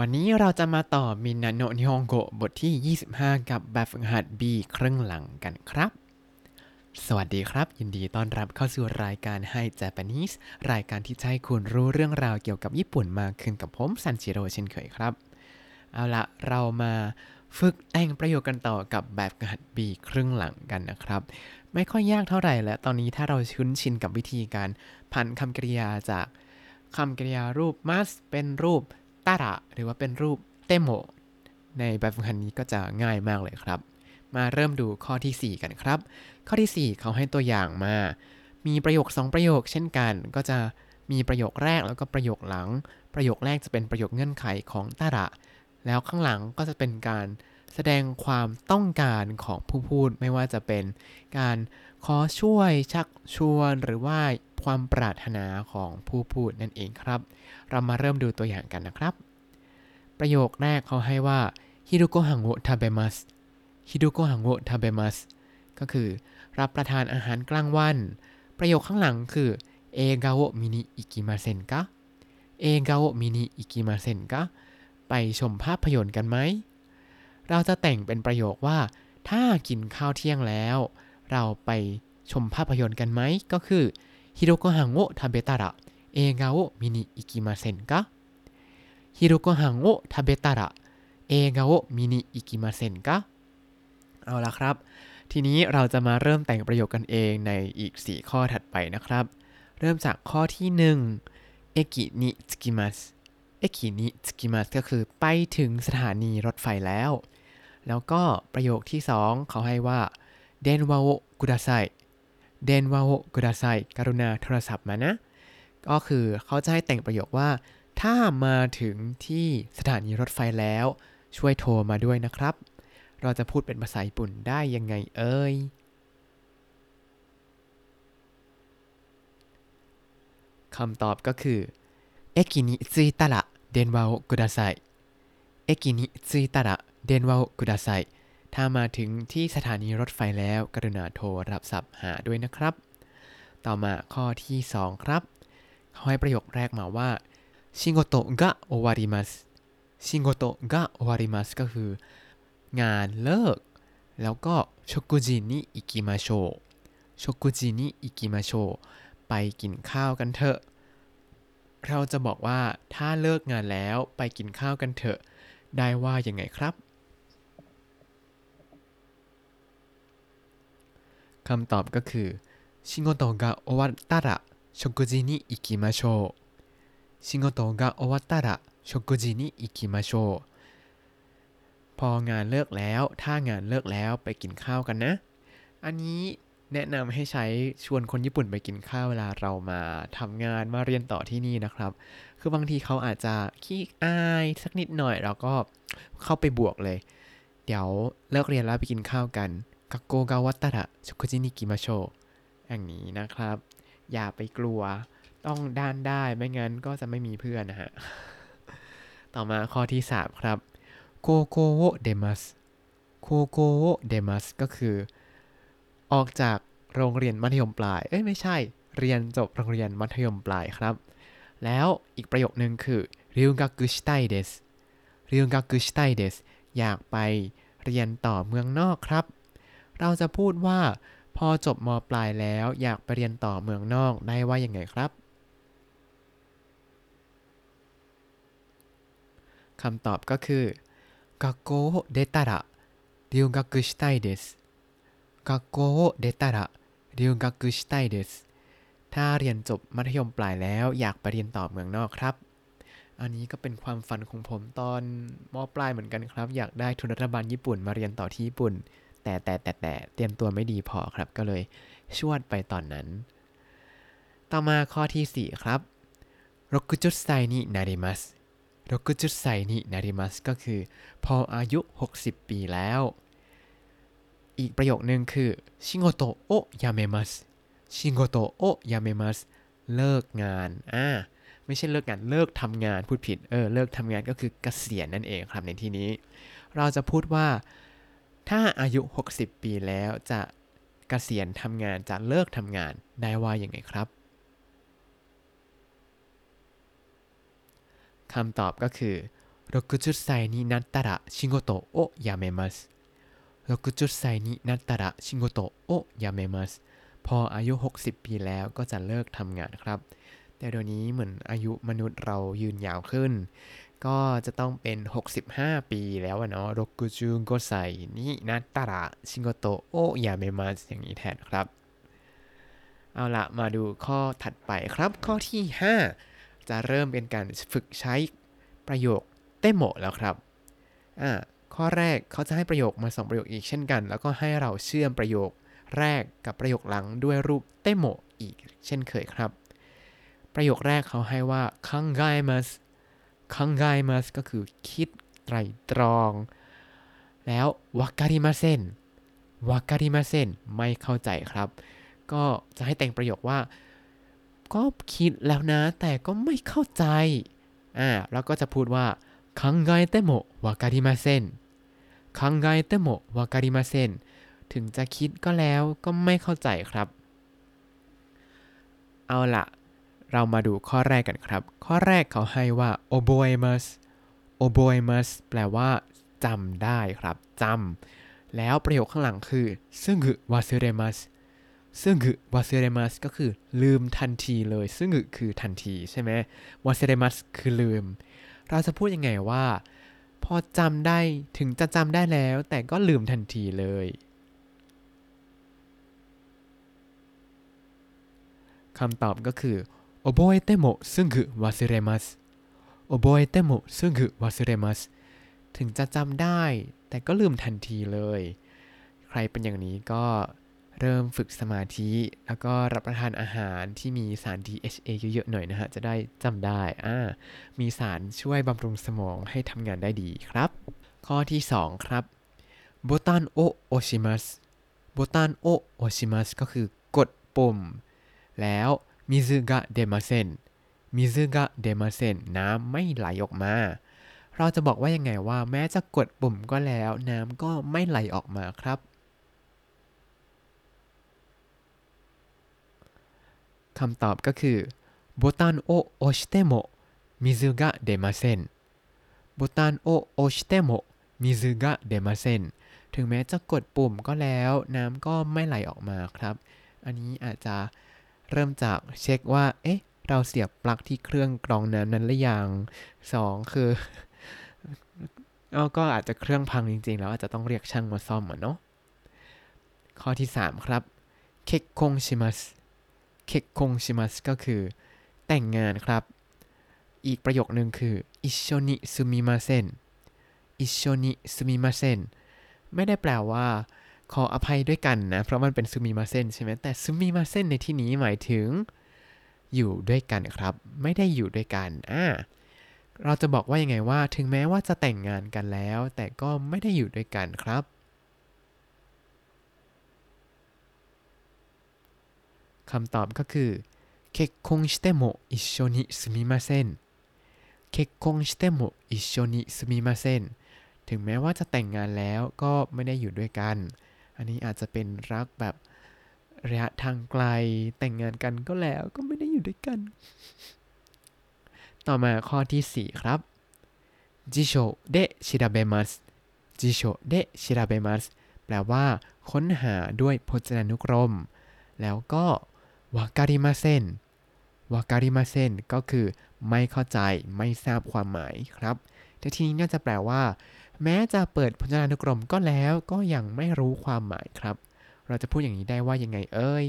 วันนี้เราจะมาต่อมินาโนนิฮงโกบทที่ 25 กับแบบฝึกหัด B ครึ่งหลังกันครับ สวัสดีครับ ยินดีต้อนรับเข้าสู่รายการให้ Japanese รายการที่จะให้คุณรู้เรื่องราวเกี่ยวกับญี่ปุ่นมากขึ้นกับผมซันจิโร่เช่นเคยครับ เอาละเรามาฝึกแต่งประโยคกันต่อกับแบบฝึกหัด B ครึ่งหลังกันนะครับ ไม่ค่อยยากเท่าไหร่และตอนนี้ถ้าเราคุ้นชินกับวิธีการพันคำกริยาจากคำกริยารูป must เป็นรูป ตาระหรือว่าเป็นรูปเตโมในแบบฝึกหัดนี้ก็จะง่ายมากเลยครับ มาเริ่มดูข้อที่ 4 กันครับ ข้อที่ 4 เขาให้ตัวอย่างมา มีประโยค 2 ประโยค เช่นกัน ก็จะมีประโยคแรกแล้วก็ประโยคหลัง ประโยคแรกจะเป็นประโยคเงื่อนไขของตาระ แล้วข้างหลังก็จะเป็นการแสดงความต้องการของผู้พูดไม่ว่าจะเป็นการขอช่วยชักชวนหรือว่าความปรารถนาของผู้พูดนั่นเองครับ เรามาเริ่มดูตัวอย่างกันนะครับ ประโยคแรกเขาให้ว่า昼ご飯を食べます 昼ご飯を食べます ก็คือรับประทานอาหารกลางวัน ประโยคข้างหลังคือ映画を見に行きませんか 映画を見に行きませんか ไปชมภาพยนตร์กันไหม เราจะแต่งเป็นประโยคว่า ถ้ากินข้าวเที่ยงแล้ว เราไปชมภาพยนตร์กันไหม ก็คือ昼ご飯を食べたら映画を見に行きませんか 昼ご飯を食べたら映画を見に行きませんか เอาละครับ ทีนี้เราจะมาเริ่มแต่งประโยคกันเองในอีก 4 ข้อถัดไปนะครับ เริ่มจากข้อที่ 1 駅に着きますเอกินิสกิมัสก็คือไปถึงสถานีรถไฟแล้ว แล้วก็ประโยคที่ 2 เขาให้ว่าเดนวาโอกุดาไซเดนวาโอกุดาไซกรุณาโทรศัพท์มานะ ก็คือเขาจะให้แต่งประโยคว่า ถ้ามาถึงที่สถานีรถไฟแล้ว ช่วยโทรมาด้วยนะครับ เราจะพูดเป็นภาษาญี่ปุ่นได้ยังไงเอ่ยคำตอบก็คือเอกินิซุยตาระเดนวาโอกุดาไซเอกินิซุยตาระเดนวาโอกุดาไซถ้ามาถึงที่สถานีรถไฟแล้วกรุณาโทรรับสับหาด้วยนะครับ ต่อมาข้อที่ 2 ครับเขาให้ประโยคแรกมาว่า ชิงโกโตะกะโอวาริมัสชิโกโตะกะโอวาริมัสก็คือ งานเลิก แล้วก็ชกุจินิอิกิมาโช食事に行きましょう ไปกินข้าวกันเถอะ เราจะบอกว่าถ้าเลิกงานแล้วไปกินข้าวกันเถอะ ได้ว่ายังไงครับคำตอบก็คือ仕事が終わったら食事に行きましょう 仕事が終わったら食事に行きましょうพองานเลิกแล้ว ถ้างานเลิกแล้วไปกินข้าวกันนะ อันนี้แนะนำให้ใช้ชวนคนญี่ปุ่นไปกินข้าวเวลาเรามาทำงานมาเรียนต่อที่นี่นะครับ คือบางทีเขาอาจจะขี้อายสักนิดหน่อยเราก็เข้าไปบวกเลย เดี๋ยวเลิกเรียนแล้วไปกินข้าวกันกักโกกาวัตตะระชุกุจินิกิมาโชอย่างนี้นะครับ อย่าไปกลัว ต้องด้านได้ไม่งั้นก็จะไม่มีเพื่อนนะฮะ ต่อมาข้อที่ 3 ครับโกโกโอเดมัสโกโกโอเดมัสก็คือ ออกจากโรงเรียนมัธยมปลาย เอ้ยไม่ใช่ เรียนจบโรงเรียนมัธยมปลายครับ แล้วอีกประโยคนึงคือริวกักุชิไตเดสริวกักุชิไตเดสอยากไปเรียนต่อเมืองนอกครับ เราจะพูดว่าพอจบมปลายแล้วอยากไปเรียนต่อเมืองนอกได้ว่ายังไงครับำตอบก็คือ学校を出たら留学したいです学校を出たら留学したいですถ้าเรียนจบมัธยมปลายแล้วอยากไปเรียนต่อเมืองนอกครับ อันนี้ก็เป็นความฝันของผมตอนมปลายเหมือนกันครับ อยากได้ทุนรัฐบาลญี่ปุ่นมาเรียนต่อที่ญี่ปุ่น แต่แต่แต่แต่เตรียมตัวไม่ดีพอครับ ก็เลยชวดไปตอนนั้น ต่อมาข้อที่ 4 ครับ60歳になります60歳になり ますก็คือ พออายุ 60 ปีแล้ว อีกประโยคนึงคือชิโงโตโอยาเมมัสชิโงโตโอยาเมมัสเลิกงานอ่าไม่ใช่เลิกงานเลิกทำงานพูดผิดเออเลิกทำงานก็คือเกษียณนั่นเองครับในที่นี้ เราจะพูดว่า ถ้าอายุ 60 ปีแล้วจะเกษียณทำงานจะเลิกทำงานได้ว่าอย่างไงครับ คำตอบก็คือ 60歳になったら仕事を辞めます60歳になったら仕事を辞めますพออายุ 60 ปีแล้วก็จะเลิกทำงานครับ แต่เดี๋ยวนี้เหมือนอายุมนุษย์เรายืนยาวขึ้น ก็จะต้องเป็น 65 ปีแล้วอะเนาะ65歳になったら仕事を辞めますอย่างนี้แทนครับ เอาละมาดูข้อถัดไปครับ ข้อที่ 5 จะเริ่มเป็นการฝึกใช้ประโยคเต้โมแล้วครับอ่าข้อแรกเขาจะให้ประโยคมาสองประโยคอีกเช่นกัน แล้วก็ให้เราเชื่อมประโยคแรกกับประโยคหลังด้วยรูปเต้โมอีกเช่นเคยครับ ประโยคแรกเขาให้ว่าคังไกมัสคังไกมัสก็คือคิดไตรตรอง แล้ววาการิมาเซนวาการิมาเซนไม่เข้าใจครับ ก็จะให้แต่งประโยคว่า ก็คิดแล้วนะ แต่ก็ไม่เข้าใจ อ่าแล้วก็จะพูดว่าคังไกเตโมวาการิมาเซนคังไกเตโมวาการิมาเซนถึงจะคิดก็แล้วก็ไม่เข้าใจครับ เอาละเรามาดูข้อแรกกันครับ ข้อแรกเขาให้ว่า oboemas oboemas แปลว่าจำได้ครับจำแล้วประโยคข้างหลังคือซึ่งคือวาซเรมัส ซึ่งคือวาเซเรมัสก็คือลืมทันทีเลย ซึ่งคือทันทีใช่ไหมวาเซเรมัสคือลืม เราจะพูดยังไงว่า พอจำได้ถึงจะจำได้แล้ว แต่ก็ลืมทันทีเลย คำตอบก็คือโอโบเอเตโมซึ่งคือวาเซเรมัสโอโบเอเตโมซึ่งคือวาเซเรมัสถึงจะจำได้ แต่ก็ลืมทันทีเลย ใครเป็นอย่างนี้ก็ เริ่มฝึกสมาธิ แล้วก็รับประทานอาหารที่มีสาร DHA เยอะๆหน่อยนะฮะ จะได้จำได้อ่ามีสารช่วยบำรุงสมองให้ทำงานได้ดีครับ ข้อที่ 2 ครับบตันโอโอชิมัสボタンを押します ก็คือกดปุ่ม แล้ว水が出ません 水が出ません น้ำไม่ไหลออกมา เราจะบอกว่ายังไงว่าแม้จะกดปุ่มก็แล้ว น้ำก็ไม่ไหลออกมาครับ คำตอบก็คือボタンを押しても水が出ません ボタンをโอชเตโมมิซึกะเดมาเซนถึงแม้จะกดปุ่มก็แล้วน้ำก็ไม่ไหลออกมาครับ อันนี้อาจจะเริ่มจากเช็คว่า เอ๊ะ เราเสียบปลั๊กที่เครื่องกรองน้ำนั้นหรือยังสองคือเอาก็อาจจะเครื่องพังจริงๆ แล้วอาจจะต้องเรียกช่างมาซ่อมอะเนาะข้อที่ 3 ครับเคคงชิมัส เคกคงชิมัสก็คือ แต่งงานครับ อีกประโยคนึงคืออิชโชนิซุมิมาเซนอิชโชนิซุมิมาเซนไม่ได้แปลว่าขออภัยด้วยกันนะ เพราะมันเป็นซูมิมาเซนใช่ไหมแต่ซูมิมาเซนในที่นี้หมายถึง อยู่ด้วยกันครับ ไม่ได้อยู่ด้วยกันอ่าเราจะบอกว่ายังไงว่า ถึงแม้ว่าจะแต่งงานกันแล้ว แต่ก็ไม่ได้อยู่ด้วยกันครับ คำตอบก็คือ結婚しても一緒に住みません 結婚しても一緒に住みません ถึงแม้ว่าจะแต่งงานแล้วก็ไม่ได้อยู่ด้วยกัน อันนี้อาจจะเป็นรักแบบระยะทางไกลแต่งงานกันก็แล้วก็ไม่ได้อยู่ด้วยกัน ต่อมาข้อที่ 4 ครับ辞書で調べます 辞書で調べますแปลว่า ค้นหาด้วยพจนานุกรม แล้วก็ วาการิมาเซนวาการิมาเซนก็คือไม่เข้าใจไม่ทราบความหมายครับแต่ทีนี้น่าจะแปลว่าแม้จะเปิดพจนานุกรมก็แล้วก็ยังไม่รู้ความหมายครับ เราจะพูดอย่างนี้ได้ว่ายังไงเอ่ย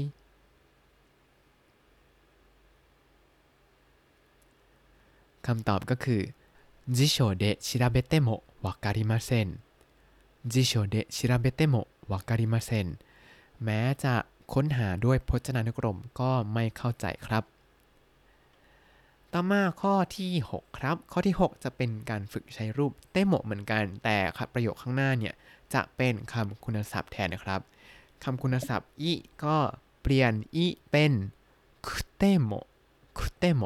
คำตอบก็คือ辞書で調べてもわかりません辞書で調べてもわかりませんแม้จะ ค้นหาด้วยพจนานุกรมก็ไม่เข้าใจครับ ต่อมาข้อที่ 6 ครับ ข้อที่ 6 จะเป็นการฝึกใช้รูปเต้โมเหมือนกัน แต่ประโยคข้างหน้าเนี่ยจะเป็นคำคุณศัพท์แทนนะครับคำคุณศัพท์อีก็เปลี่ยนอีเป็นคุเตโมくても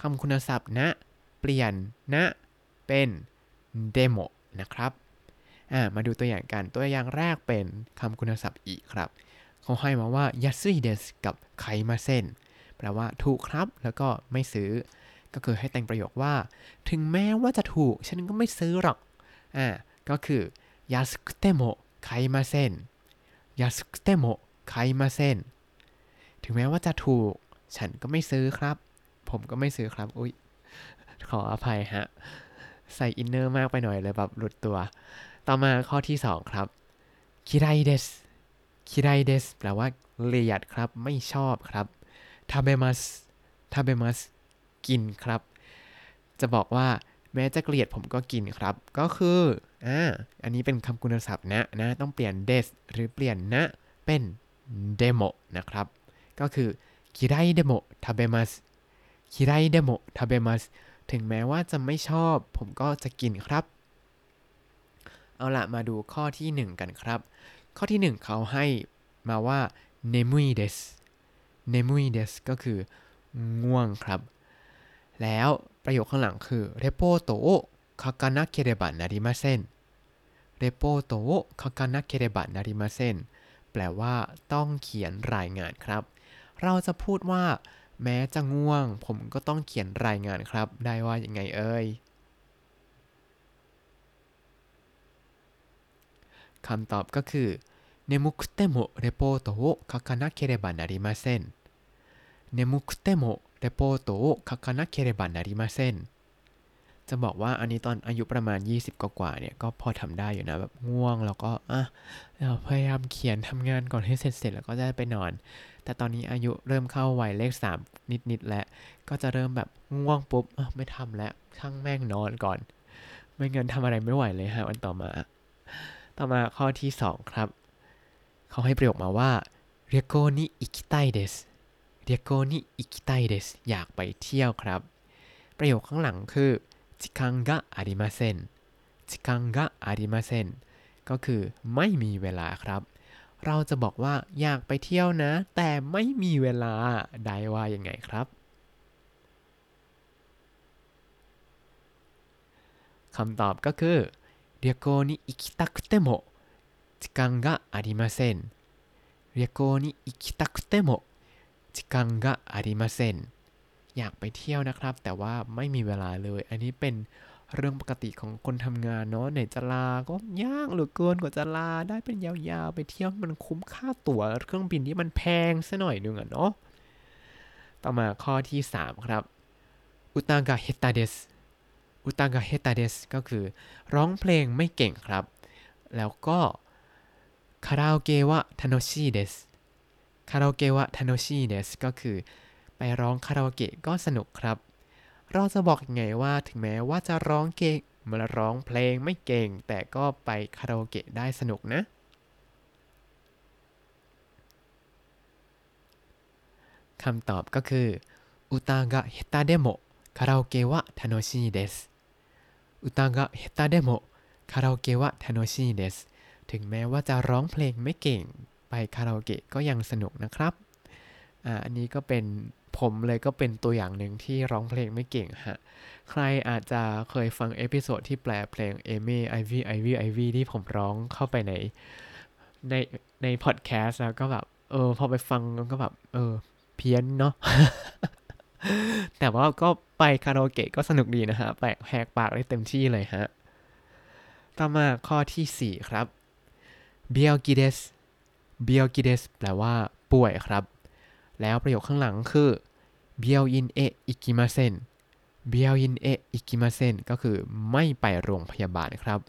คำคุณศัพท์ な เปลี่ยน な เป็น でも นะครับ มาดูตัวอย่างกัน ตัวอย่างแรกเป็นคำคุณศัพท์ い ครับ เขาให้มาว่า安いです กับ 買いません แปลว่าถูกครับแล้วก็ไม่ซื้อ ก็คือให้แต่งประโยคว่า ถึงแม้ว่าจะถูก ฉันก็ไม่ซื้อหรอกอ่าก็คือ安くても買いません 安くても買いません ถึงแม้ว่าจะถูก ฉันก็ไม่ซื้อครับ ผมก็ไม่ซื้อครับ อุ้ยขออภัยฮะ ใส่ inner มากไปหน่อยเลยแบบหลุดตัว ต่อมาข้อที่ 2 ครับคิไรเดส คิไรเดสแปลว่าเลียดครับ ไม่ชอบครับ食べます 食べます กินครับ จะบอกว่าแม้จะเกลียดผมก็กินครับ ก็คืออ่าอันนี้เป็นคำคุณศัพท์ な นะ ต้องเปลี่ยน です หรือเปลี่ยน な เป็น でも นะครับ ก็คือ嫌いでも食べます 嫌いでも食べます ถึงแม้ว่าจะไม่ชอบ ผมก็จะกินครับ เอาละมาดูข้อที่ 1 กันครับ ข้อที่ 1 เขาให้มาว่า 眠いです 眠いです ก็คือง่วงครับ แล้วประโยคข้างหลังคือ reporto o kakanakereba narimasen reporto o kakanakereba narimasen แปลว่าต้องเขียนรายงานครับ เราจะพูดว่า แม้จะง่วง ผมก็ต้องเขียนรายงานครับ ได้ว่าอย่างไงเอ่ย คำตอบก็คือเนมุคุเตโมเรโปโตโอคาคานะเคเรบานาริมาเซนเนมุคุเตโมเรโปโตโอคาคานะเคเรบานาริมาเซนจะบอกว่าอันนี้ตอนอายุประมาณ 20 กว่าเนี่ยก็พอทำได้อยู่นะแบบง่วงแล้วก็อะเราพยายามเขียนทำงานก่อนให้เสร็จเสร็จแล้วก็จะไปนอน แต่ตอนนี้อายุเริ่มเข้าวัยเลข 3 นิดๆแล้วก็จะเริ่มแบบง่วงปุ๊บไม่ทำแล้วช่างแม่งนอนก่อน ไม่งั้นทำอะไรไม่ไหวเลยฮะวันต่อมา ต่อมาข้อที่ 2 ครับ เขาให้ประโยคมาว่าเรียโกนิอิคิไตเดสเรียโกนิอิคิไตเดสอยากไปเที่ยวครับ ประโยคข้างหลังคือจิคังกะอาริมาเซนจิคังกะอาริมาเซนก็คือไม่มีเวลาครับ เราจะบอกว่าอยากไปเที่ยวนะ แต่ไม่มีเวลาได้ว่ายังไงครับคำตอบก็คือ 旅行に行きたくても時間がありません旅行に行きたくても時間がありませんอยากไปเที่ยวนะครับ แต่ว่าไม่มีเวลาเลย อันนี้เป็นเรื่องปกติของคนทำงานเนาะไหนจะลาก็ยากเหลือเกินกว่าจะลาได้เป็นยาวๆ ไปเที่ยวมันคุ้มค่าตั๋วเครื่องบินที่มันแพงซะหน่อยนึงอะเนาะต่อมาข้อที่ 3 ครับอุตากะเฮตาเดส อุตากะเฮตาเดสก็คือร้องเพลงไม่เก่งครับ แล้วก็คาราโอเกะวะทาโนชิเดสคาราโอเกะวะทาโนชิเดสก็คือ ไปร้องคาราโอเกะก็สนุกครับ เราจะบอกยังไงว่าถึงแม้ว่าจะร้องเก่งมาร้องเพลงไม่เก่ง แต่ก็ไปคาราโอเกะได้สนุกนะ คำตอบก็คือ歌が下手でもカラオケは楽しいです 歌が下手でもカラオケは楽しいです ถึงแม้ว่าจะร้องเพลงไม่เก่ง ไปคาราโอเกะก็ยังสนุกนะครับ อ่า อันนี้ก็เป็นผมเลยก็เป็นตัวอย่างหนึ่งที่ร้องเพลงไม่เก่งฮะ ใครอาจจะเคยฟัง episode ที่แปลเพลงเอเม่ไอวี่ไอวี่ไอวี่ที่ผมร้องเข้าไปในในในพอดแคสต์แล้วก็แบบ เออ พอไปฟังก็แบบ เออ เพี้ยนเนาะ แต่ว่าก็ไปคาราโอเกะก็สนุกดีนะฮะ ไปแหกปากได้เต็มที่เลยฮะ ต่อมาข้อที่ 4 ครับ病気です 病気です แปลว่าป่วยครับ แล้วประโยคข้างหลังคือ病院へ行きません 病院へ行きません ก็คือไม่ไปโรงพยาบาลครับ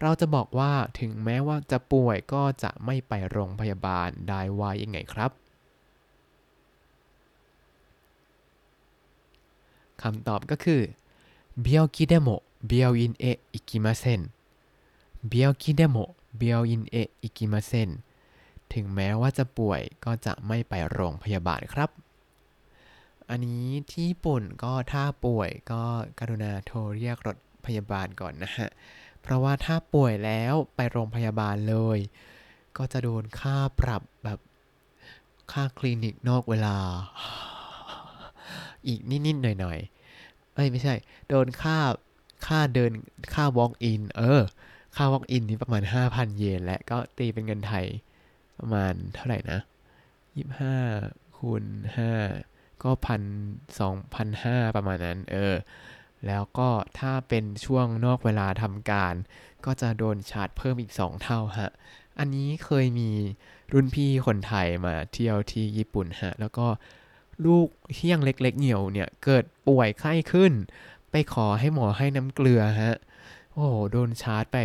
เราจะบอกว่าถึงแม้ว่าจะป่วยก็จะไม่ไปโรงพยาบาลได้ว่ายังไงครับ คำตอบก็คือ病気でも病院へ行きません 病気でも病院へ行きません ถึงแม้ว่าจะป่วยก็จะไม่ไปโรงพยาบาลครับ อันนี้ที่ญี่ปุ่นก็ถ้าป่วยก็กรุณาโทรเรียกรถพยาบาลก่อนนะฮะ เพราะว่าถ้าป่วยแล้วไปโรงพยาบาลเลย ก็จะโดนค่าปรับแบบค่าคลินิกนอกเวลา อีกนิดๆหน่อยๆเอ้ยไม่ใช่ โดนค่าค่าเดินค่า walk in เออ ค่า walk in นี่ประมาณ 5,000 เยน และก็ตีเป็นเงินไทยประมาณเท่าไหร่นะ 25คูณ5ก็พันสองพันห้าประมาณนั้น เออ แล้วก็ถ้าเป็นช่วงนอกเวลาทำการ ก็จะโดนชาร์จเพิ่มอีก 2 เท่าฮะ อันนี้เคยมีรุ่นพี่คนไทยมาเที่ยวที่ญี่ปุ่นฮะ แล้วก็ ลูกที่ยังเล็ก ๆ เหี่ยวเนี่ยเกิดป่วยไข้ขึ้น ไปขอให้หมอให้น้ำเกลือฮะ โอ้โห โดนชาร์จไป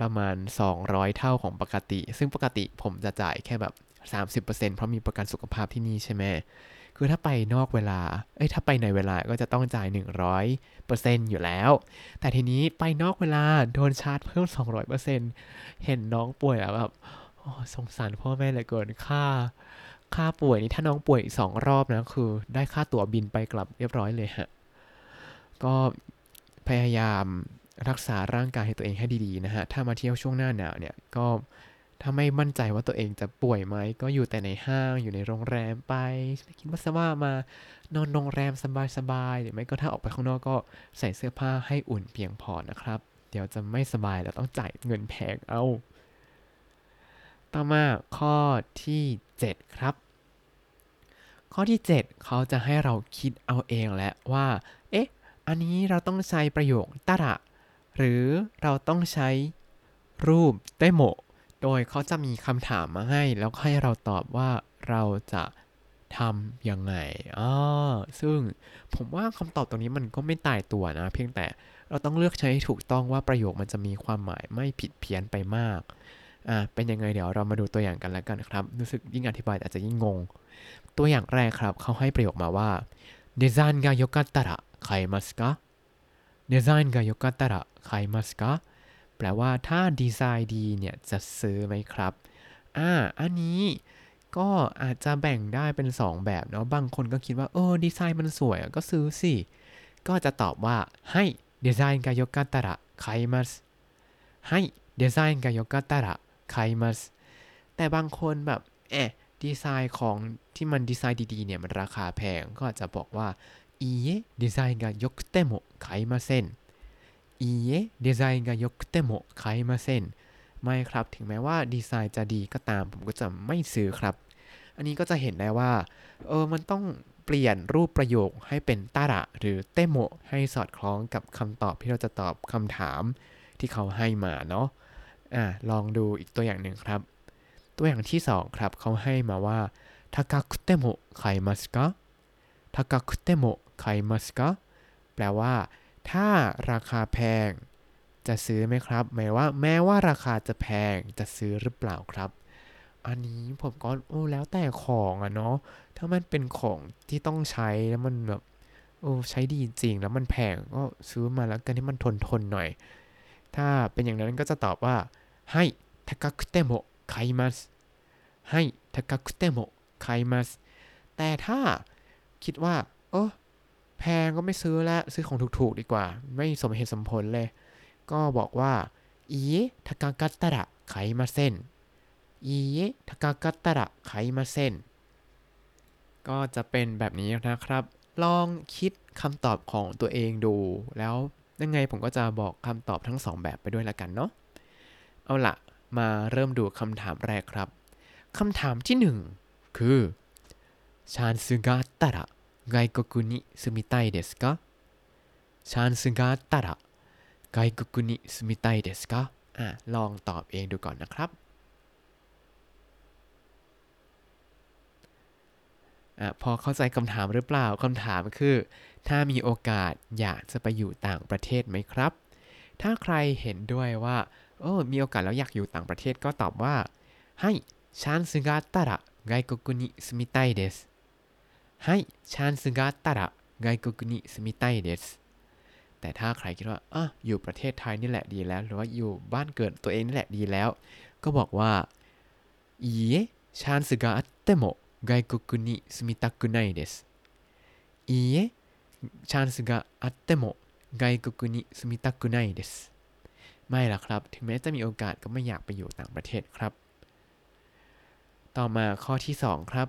ประมาณ 200 เท่าของปกติ ซึ่งปกติผมจะจ่ายแค่แบบ 30%เพราะมีประกันสุขภาพที่นี่ใช่ไหมคือถ้าไปนอกเวลา เอ้ย ถ้าไปในเวลาก็จะต้องจ่าย 100%อยู่แล้ว แต่ทีนี้ไปนอกเวลาโดนชาร์จเพิ่ม 200%เห็นน้องป่วยแล้วแบบสงสารพ่อแม่เหลือเกินค่า ค่าป่วยนี่ถ้าน้องป่วยอีกสองรอบนะคือ ได้ค่าตั๋วบินไปกลับเรียบร้อยเลยฮะ ก็พยายามรักษาร่างกายให้ตัวเองให้ดีๆนะฮะ ถ้ามาเที่ยวช่วงหน้าหนาวเนี่ย ก็ถ้าไม่มั่นใจว่าตัวเองจะป่วยไหม ก็อยู่แต่ในห้าง อยู่ในโรงแรมไป คิดว่าซะว่ามานอนโรงแรมสบายๆ หรือไม่ก็ถ้าออกไปข้างนอกก็ใส่เสื้อผ้าให้อุ่นเพียงพอนะครับ เดี๋ยวจะไม่สบายแล้วต้องจ่ายเงินแพงเอา ต่อมาข้อที่ 7 ครับ ข้อที่ 7 เขาจะให้เราคิดเอาเองแหละว่า เอ๊ะ อันนี้เราต้องใช้ประโยคตระ หรือเราต้องใช้รูปเตโมโดยเขาจะมีคำถามมาให้ แล้วให้เราตอบว่าเราจะทำยังไงอ๋อซึ่งผมว่าคำตอบตรงนี้มันก็ไม่ตายตัวนะ เพียงแต่เราต้องเลือกใช้ถูกต้องว่าประโยคมันจะมีความหมายไม่ผิดเพี้ยนไปมาก อ่า เป็นยังไงเดี๋ยวเรามาดูตัวอย่างกันแล้วกันครับ รู้สึกยิ่งอธิบายอาจจะยิ่งงง ตัวอย่างแรกครับ เขาให้ประโยคมาว่าデザインが良かったら買いますかデザインが良かったら買いますかแปลว่าถ้าดีไซน์ดีเนี่ยจะซื้อไหมครับ อ่า อันนี้ก็อาจจะแบ่งได้เป็น 2 แบบเนาะ บางคนก็คิดว่าเออดีไซน์มันสวยก็ซื้อสิ ก็จะตอบว่าให้デザインが良かったら買いますให้デザインが良かったら 買いますแต่บางคนแบบเอ๊ะดีไซน์ของที่มันดีไซน์ดีๆเนี่ยมันราคาแพง ก็อาจจะบอกว่ายいえデザインが良くても買いませんいいえデザインが良くても買いませんไม่ครับ ถึงแม้ว่าดีไซน์จะดีก็ตาม ผมก็จะไม่ซื้อครับ อันนี้ก็จะเห็นได้ว่า เออ มันต้องเปลี่ยนรูปประโยคให้เป็นตาระ หรือเตโมให้สอดคล้องกับคำตอบที่เราจะตอบคำถามที่เขาให้มาเนาะ อ่าลองดูอีกตัวอย่างหนึ่งครับ ตัวอย่างที่สองครับเขาให้มาว่าทากาคุเตโมไคมัสกะทากาคุเตโมไคมัสกะแปลว่า ถ้าราคาแพง จะซื้อไหมครับ หมายว่า แม้ว่าราคาจะแพงจะซื้อหรือเปล่าครับ อันนี้ผมก็โอ้แล้วแต่ของอะเนาะถ้ามันเป็นของที่ต้องใช้แล้วมันแบบโอ้ใช้ดีจริงแล้วมันแพงก็ซื้อมาแล้วกันที่มันทนทนหน่อย ถ้าเป็นอย่างนั้นก็จะตอบว่า ให้高くても買いますให้高くても買いますแต่ถ้าคิดว่าเออแพงก็ไม่ซื้อแล้วซื้อของถูกๆดีกว่า ไม่สมเหตุสมผลเลย ก็บอกว่าいいえ高かったら買いませんいいえ高かったら買いませんก็จะเป็นแบบนี้นะครับ ลองคิดคำตอบของตัวเองดู แล้วยังไงผมก็จะบอกคำตอบทั้งสองแบบไปด้วยละกันเนาะ เอาละมาเริ่มดูคำถามแรกครับคำถามที่หนึ่งคือชานซึกาตระไกโกกุนิสมิไตเดสกะชานซึกาตระไกโกกุนิสมิไตเดสกะอะลองตอบเองดูก่อนนะครับอพอเข้าใจคำถามหรือเปล่าคำถามคือ ถ้ามีโอกาสอยากจะไปอยู่ต่างประเทศไหมครับ ถ้าใครเห็นด้วยว่า โอ้มีโอกาสแล้วอยากอยู่ต่างประเทศก็ตอบว่าให้ชานซึกาตระไกโกกุนิสมิไตเดสให้ชานซึกาตระ外国に住みたいです แต่ถ้าใครคิดว่าอะอยู่ประเทศไทยนี่แหละดีแล้ว หรือว่าอยู่บ้านเกิดตัวเองนี่แหละดีแล้ว ก็บอกว่าいいえ、チャンスがあっても外国に住みたくないです いいえ、チャンスがあっても外国に住みたくないです ไม่ล่ะครับ ถึงแม้จะมีโอกาสก็ไม่อยากไปอยู่ต่างประเทศครับ ต่อมาข้อที่ 2 ครับ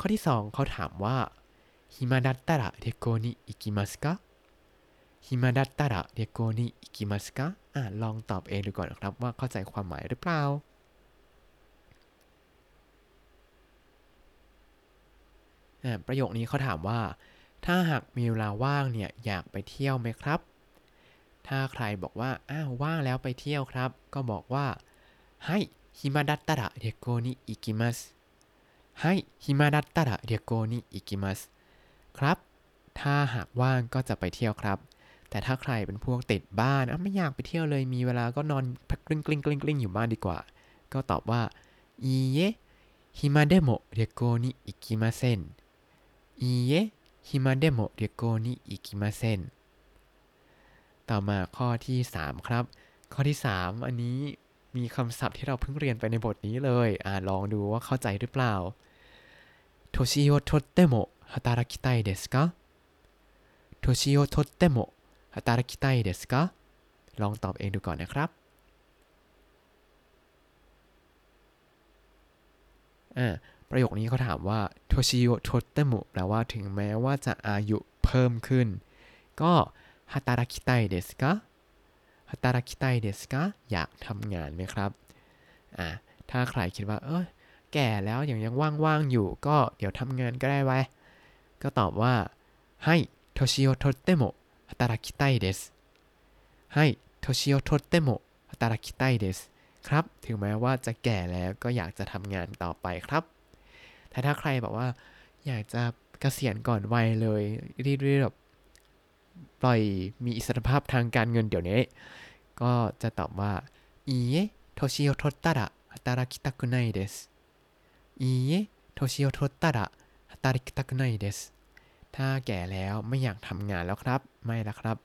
ข้อที่ 2 เขาถามว่า暇だったら旅行に行きますか 暇だったら旅行に行きますか อะลองตอบเองดูก่อนนะครับว่าเข้าใจความหมายหรือเปล่าประโยคนี้เขาถามว่า ถ้าหากมีเวลาว่างเนี่ยอยากไปเที่ยวไหมครับ ถ้าใครบอกว่า อ้าวว่างแล้วไปเที่ยวครับ ก็บอกว่าはい、暇だったら旅行に行きます はい、暇だったら旅行に行きます ครับ ถ้าหากว่างก็จะไปเที่ยวครับ แต่ถ้าใครเป็นพวกติดบ้านอะไม่อยากไปเที่ยวเลยมีเวลาก็นอนพักกลิ้งกลิ้งกลิ้งกลิ้งอยู่บ้านดีกว่า ก็ตอบว่า いいえ、暇でも旅行に行きません いいえ、暇でも旅行に行きません ต่อมาข้อที่ 3 ครับ ข้อที่ 3 อันนี้มีคำศัพท์ที่เราเพิ่งเรียนไปในบทนี้เลย อ่าลองดูว่าเข้าใจหรือเปล่า年を取っても働きたいですか 年を取っても働きたいですか ลองตอบเองดูก่อนนะครับอ่าประโยคนี้เขาถามว่า 年を取っても แปลว่าถึงแม้ว่าจะอายุเพิ่มขึ้น ก็ 働きたいですか 働きたいですか อยากทำงานไหมครับ อ่า ถ้าใครคิดว่า เออแก่แล้วอย่างยังว่างๆอยู่ ก็เดี๋ยวทำงานก็ได้ไว้ ก็ตอบว่า はい、年を取っても働きたいです はい、年を取っても働きたいです ครับ ถึงแม้ว่าจะแก่แล้วก็อยากจะทำงานต่อไปครับ แต่ถ้าใครบอกว่า อยากจะเกษียณก่อนวัยเลยรีบๆแบบ ปล่อยมีอิสรภาพทางการเงินเดี๋ยวนี้ ก็จะตอบว่าいいえ、年を取ったら働きたくないです いいえ、年を取ったら働きたくないです ถ้าแก่แล้วไม่อยากทำงานแล้วครับ ไม่ละครับ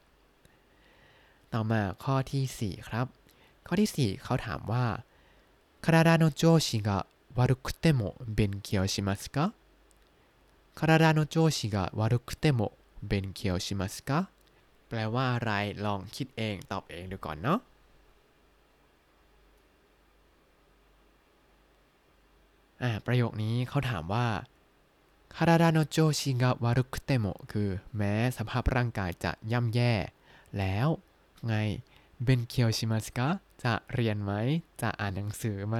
ต่อมาข้อที่ 4 ครับ ข้อที่ 4 เขาถามว่า体の調子が悪くても勉強しますか 体の調子が悪くても 勉強しますか แปลว่าอะไรลองคิดเองตอบเองดูก่อนเนาะอ่าประโยคนี้เขาถามว่า体の調子が悪くても คือแม้สภาพร่างกายจะย่ำแย่ แล้วไงเบนเคียวชิมัสกะจะเรียนไหม จะอ่านหนังสือไหม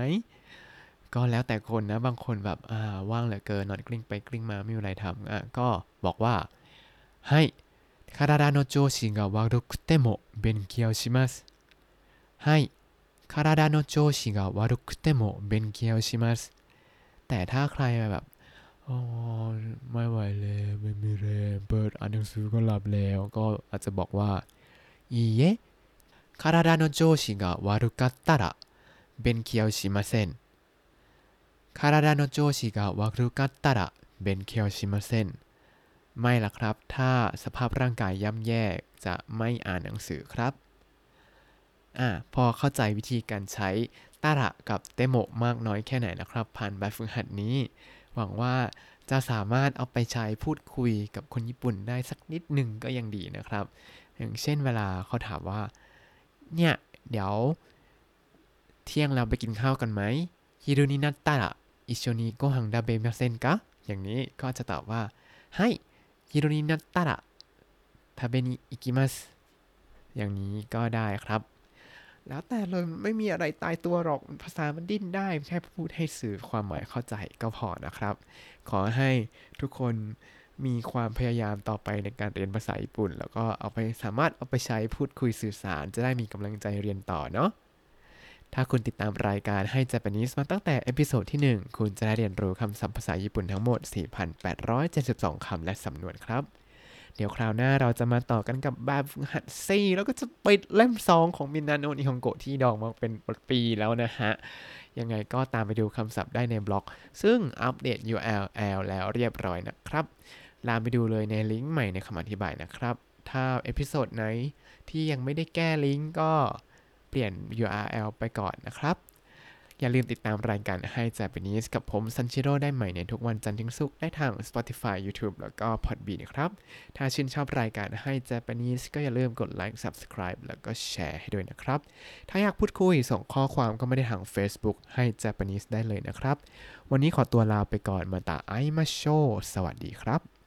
ก็แล้วแต่คนนะ บางคนแบบอ่าว่างเหลือเกินนอนกลิ้งไปกลิ้งมาไม่มีอะไรทำอะก็บอกว่า ให้体の調子が悪くても勉強しますはい体の調子が悪くても勉強しますแต่ถ้าใครแบบอ๋อไม่ไหวแล้วไม่มีแรงเปิดอ่านหนังสือก็หลับแล้ว ก็อาจจะบอกว่าいいえ体の調子が悪かったら勉強しません体の調子が悪かったら勉強しません ไม่ละครับ ถ้าสภาพร่างกายย่ำแย่จะไม่อ่านหนังสือครับอ่าพอเข้าใจวิธีการใช้ตาระกับเตโมมากน้อยแค่ไหนนะครับ ผ่านแบบฝึกหัดนี้ หวังว่าจะสามารถเอาไปใช้พูดคุยกับคนญี่ปุ่นได้สักนิดหนึ่งก็ยังดีนะครับ อย่างเช่นเวลาเขาถามว่า เนี่ย เดี๋ยว เที่ยงเราไปกินข้าวกันไหมฮิรุนินัตตาระอิโชนิโกฮังดาเบมาเซนกะอย่างนี้ก็จะตอบว่าให้ ฮิรุนินัตตระทาเบนิอิกิมัสอย่างนี้ก็ได้ครับ แล้วแต่เลยไม่มีอะไรตายตัวหรอกภาษามันดิ้นได้ แค่พูดให้สื่อความหมายเข้าใจก็พอนะครับ ขอให้ทุกคนมีความพยายามต่อไปในการเรียนภาษาญี่ปุ่น แล้วก็เอาไปสามารถเอาไปใช้พูดคุยสื่อสารจะได้มีกำลังใจเรียนต่อเนาะ ถ้าคุณติดตามรายการให้ Japanese มาตั้งแต่ episode ที่ 1 คุณจะได้เรียนรู้คำศัพท์ภาษาญี่ปุ่นทั้งหมด 4,872 คำและสำนวนครับ เดี๋ยวคราวหน้าเราจะมาต่อกันกับแบบฝึกหัด C แล้วก็จะปิดเล่มซองของมินาโนนิฮงโกที่ดองมาเป็นปีแล้วนะฮะ ยังไงก็ตามไปดูคำศัพท์ได้ในบล็อก ซึ่งอัปเดต URL แล้วเรียบร้อยนะครับ ตามไปดูเลยในลิงก์ใหม่ในคำอธิบายนะครับ ถ้า episode ไหนที่ยังไม่ได้แก้ลิงก์ก็ เปลี่ยน URL ไปก่อนนะครับ อย่าลืมติดตามรายการให้ Japanese กับผมซันชิโร่ได้ใหม่ในทุกวันจันทร์ถึงศุกร์ได้ทาง Spotify YouTube แล้วก็ Podbean นะครับ ถ้าชื่นชอบรายการให้ Japanese ก็อย่าลืมกดไลค์ Subscribe แล้วก็แชร์ให้ด้วยนะครับ ถ้าอยากพูดคุยส่งข้อความก็ไม่ได้ทาง Facebook ให้ Japanese ได้เลยนะครับ วันนี้ขอตัวลาไปก่อนมาตาไอมาโชสวัสดีครับ